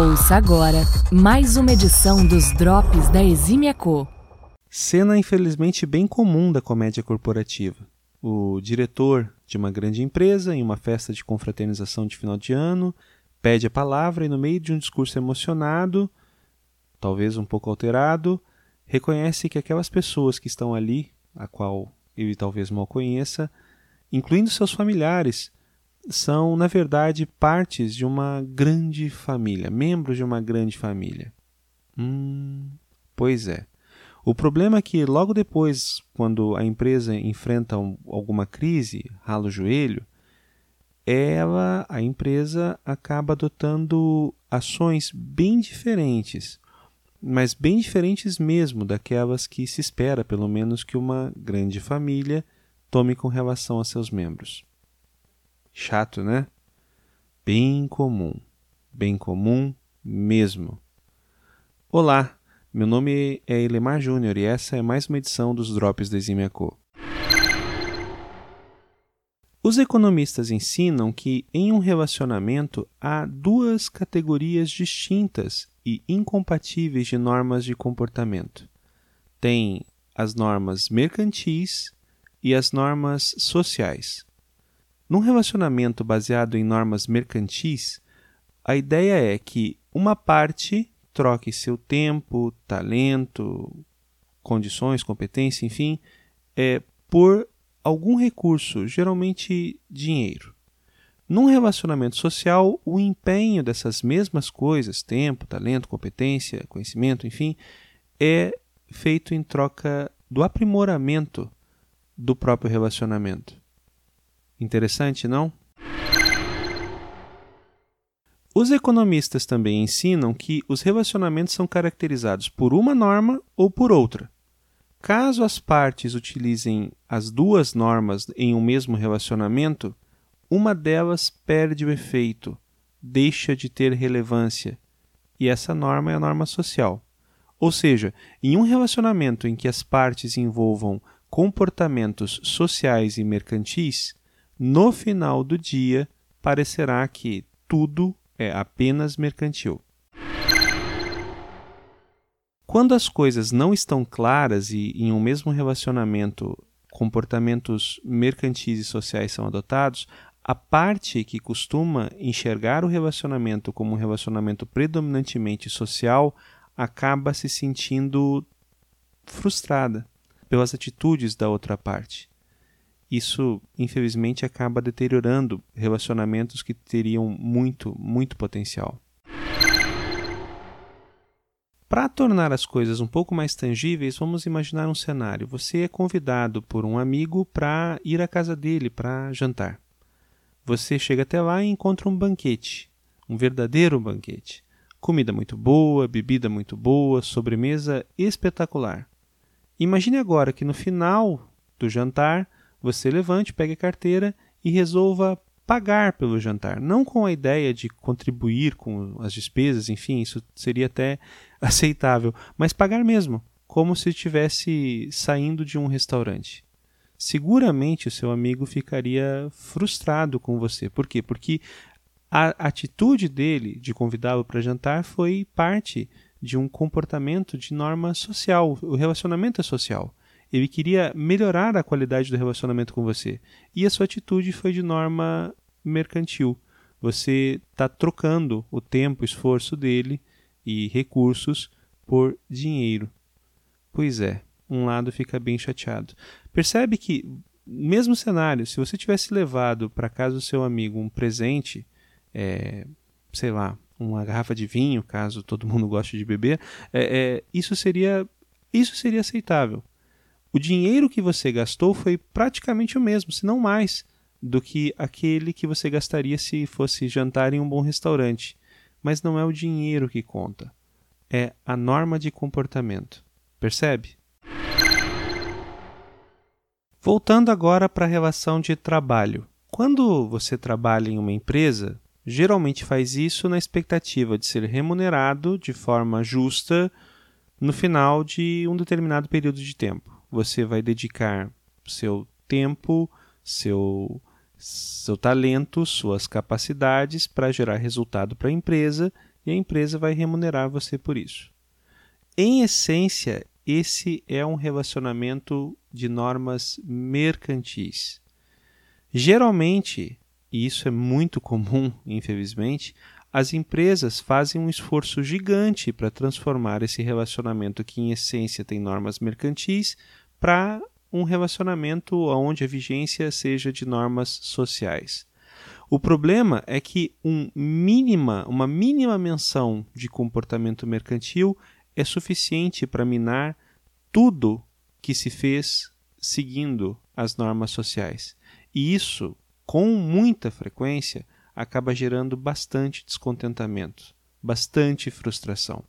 Ouça agora mais uma edição dos Drops da Exímia Co. Cena infelizmente bem comum da comédia corporativa. O diretor de uma grande empresa, em uma festa de confraternização de final de ano, pede a palavra e, no meio de um discurso emocionado, talvez um pouco alterado, reconhece que aquelas pessoas que estão ali, a qual ele talvez mal conheça, incluindo seus familiares, são, na verdade, partes de uma grande família, membros de uma grande família. Hum, pois é. O problema é que logo depois, quando a empresa enfrenta um, alguma crise, rala o joelho, ela, a empresa, acaba adotando ações bem diferentes, mas bem diferentes mesmo daquelas que se espera, pelo menos, que uma grande família tome com relação a seus membros. Chato, né? Bem comum. Bem comum mesmo. Olá, meu nome é Elemar Júnior e essa é mais uma edição dos Drops da Eximia Co. Os economistas ensinam que em um relacionamento há duas categorias distintas e incompatíveis de normas de comportamento. Tem as normas mercantis e as normas sociais. Num relacionamento baseado em normas mercantis, a ideia é que uma parte troque seu tempo, talento, condições, competência, enfim, é, por algum recurso, geralmente dinheiro. Num relacionamento social, o empenho dessas mesmas coisas, tempo, talento, competência, conhecimento, enfim, é feito em troca do aprimoramento do próprio relacionamento. Interessante, não? Os economistas também ensinam que os relacionamentos são caracterizados por uma norma ou por outra. Caso as partes utilizem as duas normas em um mesmo relacionamento, uma delas perde o efeito, deixa de ter relevância, e essa norma é a norma social. Ou seja, em um relacionamento em que as partes envolvam comportamentos sociais e mercantis, no final do dia parecerá que tudo é apenas mercantil. Quando as coisas não estão claras e em um mesmo relacionamento comportamentos mercantis e sociais são adotados, a parte que costuma enxergar o relacionamento como um relacionamento predominantemente social acaba se sentindo frustrada pelas atitudes da outra parte isso infelizmente acaba deteriorando relacionamentos que teriam muito, muito potencial. Para tornar as coisas um pouco mais tangíveis, vamos imaginar um cenário. Você é convidado por um amigo para ir à casa dele para jantar. Você chega até lá e encontra um banquete, um verdadeiro banquete. Comida muito boa, bebida muito boa, sobremesa espetacular. Imagine agora que no final do jantar você levante, pegue a carteira e resolva pagar pelo jantar, não com a ideia de contribuir com as despesas, enfim, isso seria até aceitável, mas pagar mesmo, como se estivesse saindo de um restaurante. Seguramente o seu amigo ficaria frustrado com você. Por quê? Porque a atitude dele de convidá-lo para jantar foi parte de um comportamento de norma social. O relacionamento é social. Ele queria melhorar a qualidade do relacionamento com você. E a sua atitude foi de norma mercantil. Você está trocando o tempo, esforço dele e recursos por dinheiro. Pois é, um lado fica bem chateado. Percebe que, mesmo cenário, se você tivesse levado para casa do seu amigo um presente, é, sei lá, uma garrafa de vinho, caso todo mundo goste de beber, é, é, isso seria isso seria aceitável o dinheiro que você gastou foi praticamente o mesmo, se não mais, do que aquele que você gastaria se fosse jantar em um bom restaurante. Mas não é o dinheiro que conta, é a norma de comportamento. Percebe? Voltando agora para a relação de trabalho. Quando você trabalha em uma empresa, geralmente faz isso na expectativa de ser remunerado de forma justa no final de um determinado período de tempo você vai dedicar seu tempo, seu, seu talento, suas capacidades para gerar resultado para a empresa e a empresa vai remunerar você por isso. Em essência, esse é um relacionamento de normas mercantis. Geralmente, e isso é muito comum, infelizmente, as empresas fazem um esforço gigante para transformar esse relacionamento que em essência tem normas mercantis para um relacionamento onde a vigência seja de normas sociais. O problema é que um mínima, uma mínima menção de comportamento mercantil é suficiente para minar tudo que se fez seguindo as normas sociais. E isso, com muita frequência, acaba gerando bastante descontentamento, bastante frustração.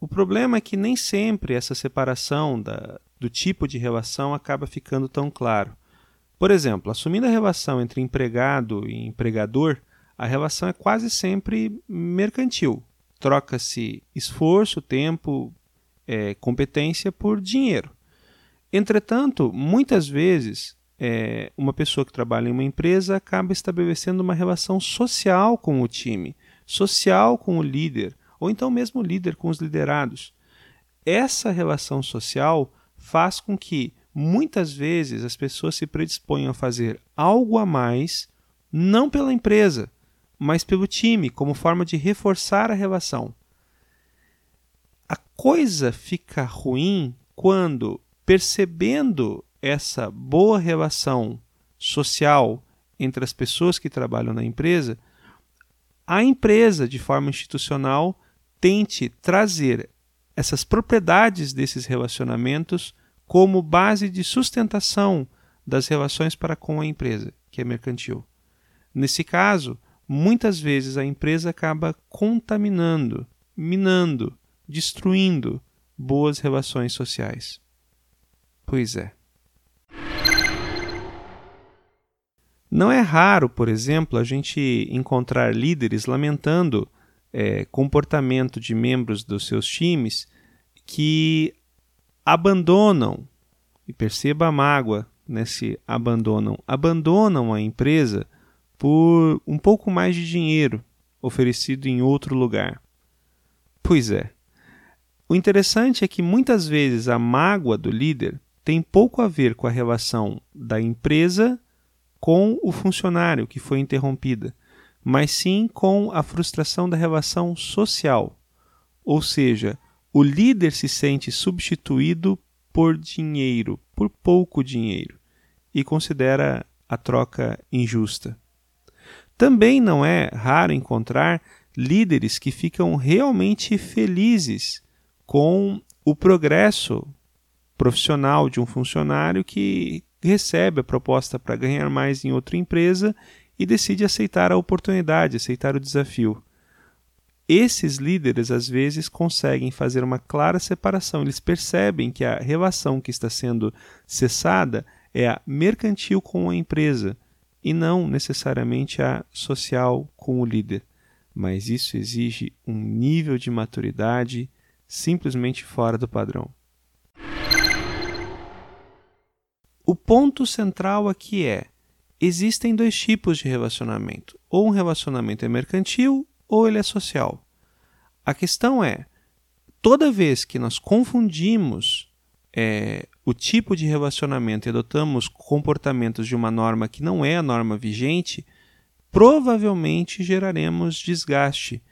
O problema é que nem sempre essa separação da, do tipo de relação acaba ficando tão claro. Por exemplo, assumindo a relação entre empregado e empregador, a relação é quase sempre mercantil. Troca-se esforço, tempo, é, competência por dinheiro. Entretanto, muitas vezes, é, uma pessoa que trabalha em uma empresa acaba estabelecendo uma relação social com o time, social com o líder, ou então mesmo o líder com os liderados. Essa relação social faz com que muitas vezes as pessoas se predisponham a fazer algo a mais, não pela empresa, mas pelo time, como forma de reforçar a relação. A coisa fica ruim quando, percebendo essa boa relação social entre as pessoas que trabalham na empresa, a empresa, de forma institucional, tente trazer essas propriedades desses relacionamentos como base de sustentação das relações para com a empresa, que é mercantil. Nesse caso, muitas vezes a empresa acaba contaminando, minando, destruindo boas relações sociais. Pois é. Não é raro, por exemplo, a gente encontrar líderes lamentando é, comportamento de membros dos seus times que abandonam, e perceba a mágoa nesse abandonam, abandonam a empresa por um pouco mais de dinheiro oferecido em outro lugar. Pois é. O interessante é que muitas vezes a mágoa do líder tem pouco a ver com a relação da empresa com o funcionário que foi interrompida, mas sim com a frustração da relação social. Ou seja, o líder se sente substituído por dinheiro, por pouco dinheiro, e considera a troca injusta. Também não é raro encontrar líderes que ficam realmente felizes com o progresso profissional de um funcionário que recebe a proposta para ganhar mais em outra empresa e decide aceitar a oportunidade, aceitar o desafio. Esses líderes às vezes conseguem fazer uma clara separação, eles percebem que a relação que está sendo cessada é a mercantil com a empresa e não necessariamente a social com o líder. Mas isso exige um nível de maturidade simplesmente fora do padrão. O ponto central aqui é: existem dois tipos de relacionamento. Ou um relacionamento é mercantil ou ele é social. A questão é: toda vez que nós confundimos é, o tipo de relacionamento e adotamos comportamentos de uma norma que não é a norma vigente, provavelmente geraremos desgaste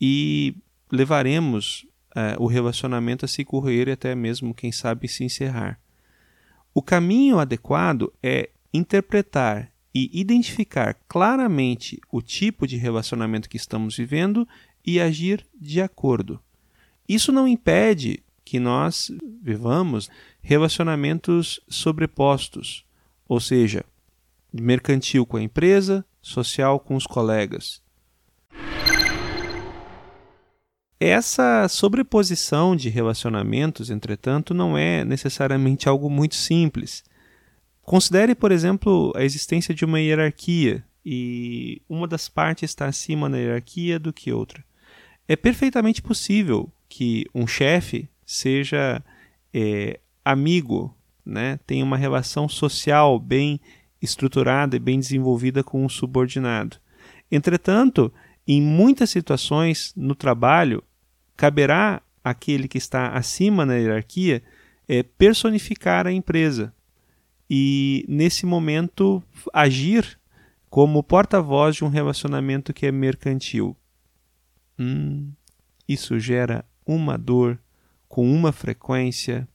e levaremos é, o relacionamento a se correr e até mesmo, quem sabe, se encerrar. O caminho adequado é interpretar e identificar claramente o tipo de relacionamento que estamos vivendo e agir de acordo. Isso não impede que nós vivamos relacionamentos sobrepostos, ou seja, mercantil com a empresa, social com os colegas. Essa sobreposição de relacionamentos, entretanto, não é necessariamente algo muito simples. Considere, por exemplo, a existência de uma hierarquia e uma das partes está acima na hierarquia do que outra. É perfeitamente possível que um chefe seja é, amigo, né, tenha uma relação social bem estruturada e bem desenvolvida com um subordinado. Entretanto, em muitas situações no trabalho, caberá àquele que está acima na hierarquia é, personificar a empresa e, nesse momento, agir como porta-voz de um relacionamento que é mercantil. Hum, isso gera uma dor com uma frequência.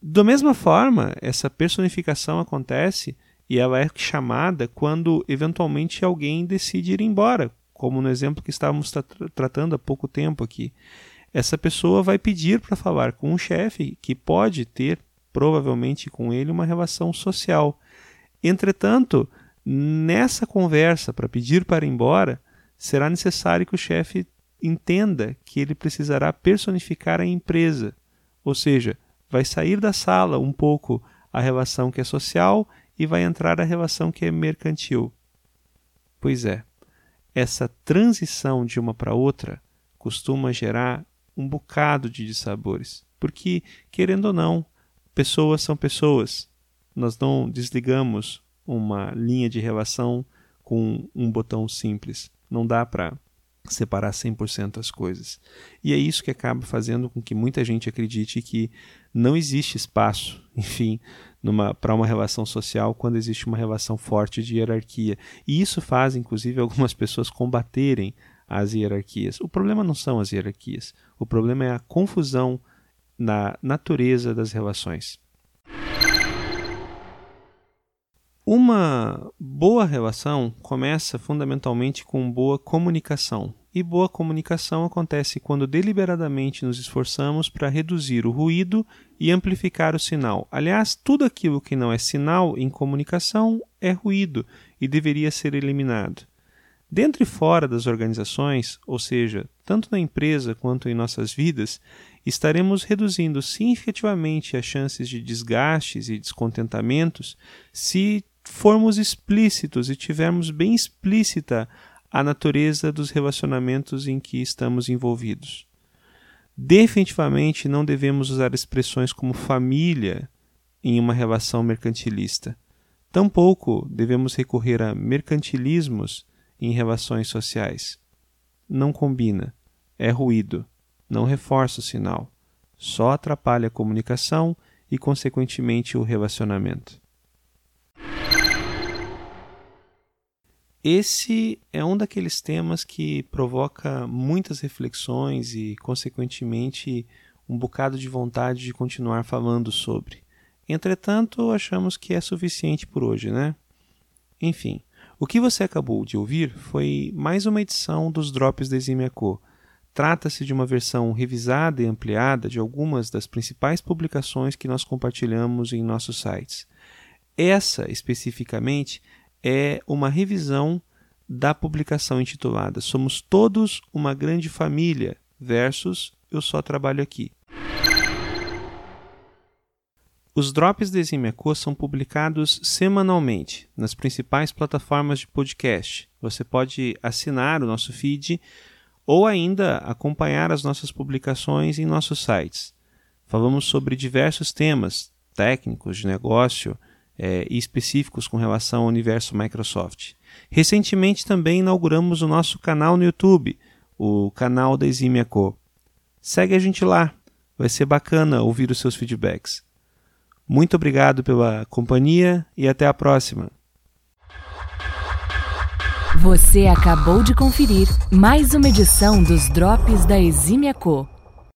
Da mesma forma, essa personificação acontece e ela é chamada quando eventualmente alguém decide ir embora, como no exemplo que estávamos tra tratando há pouco tempo aqui. Essa pessoa vai pedir para falar com um chefe que pode ter, provavelmente com ele, uma relação social. Entretanto, nessa conversa para pedir para ir embora, será necessário que o chefe entenda que ele precisará personificar a empresa, ou seja, vai sair da sala um pouco a relação que é social e vai entrar a relação que é mercantil. Pois é, essa transição de uma para outra costuma gerar um bocado de dissabores, porque, querendo ou não, pessoas são pessoas. Nós não desligamos uma linha de relação com um botão simples. Não dá para separar 100% as coisas. E é isso que acaba fazendo com que muita gente acredite que não existe espaço, enfim, para uma relação social quando existe uma relação forte de hierarquia. E isso faz, inclusive, algumas pessoas combaterem as hierarquias. O problema não são as hierarquias, o problema é a confusão na natureza das relações. Uma boa relação começa fundamentalmente com boa comunicação. E boa comunicação acontece quando deliberadamente nos esforçamos para reduzir o ruído e amplificar o sinal. Aliás, tudo aquilo que não é sinal em comunicação é ruído e deveria ser eliminado. Dentro e fora das organizações, ou seja, tanto na empresa quanto em nossas vidas, estaremos reduzindo significativamente as chances de desgastes e descontentamentos se formos explícitos e tivermos bem explícita a natureza dos relacionamentos em que estamos envolvidos. Definitivamente não devemos usar expressões como família em uma relação mercantilista. Tampouco devemos recorrer a mercantilismos em relações sociais. Não combina, é ruído, não reforça o sinal, só atrapalha a comunicação e, consequentemente, o relacionamento. Esse é um daqueles temas que provoca muitas reflexões e, consequentemente, um bocado de vontade de continuar falando sobre. Entretanto, achamos que é suficiente por hoje, né? Enfim, o que você acabou de ouvir foi mais uma edição dos Drops da Eximia Co. Trata-se de uma versão revisada e ampliada de algumas das principais publicações que nós compartilhamos em nossos sites. Essa, especificamente, é uma revisão da publicação intitulada Somos Todos uma Grande Família versus Eu Só Trabalho Aqui. Os drops de Zimeco são publicados semanalmente nas principais plataformas de podcast. Você pode assinar o nosso feed ou ainda acompanhar as nossas publicações em nossos sites. Falamos sobre diversos temas técnicos, de negócio, é, e específicos com relação ao universo Microsoft. Recentemente também inauguramos o nosso canal no YouTube, o canal da Eximia Co. Segue a gente lá, vai ser bacana ouvir os seus feedbacks. Muito obrigado pela companhia e até a próxima. Você acabou de conferir mais uma edição dos Drops da Eximia Co.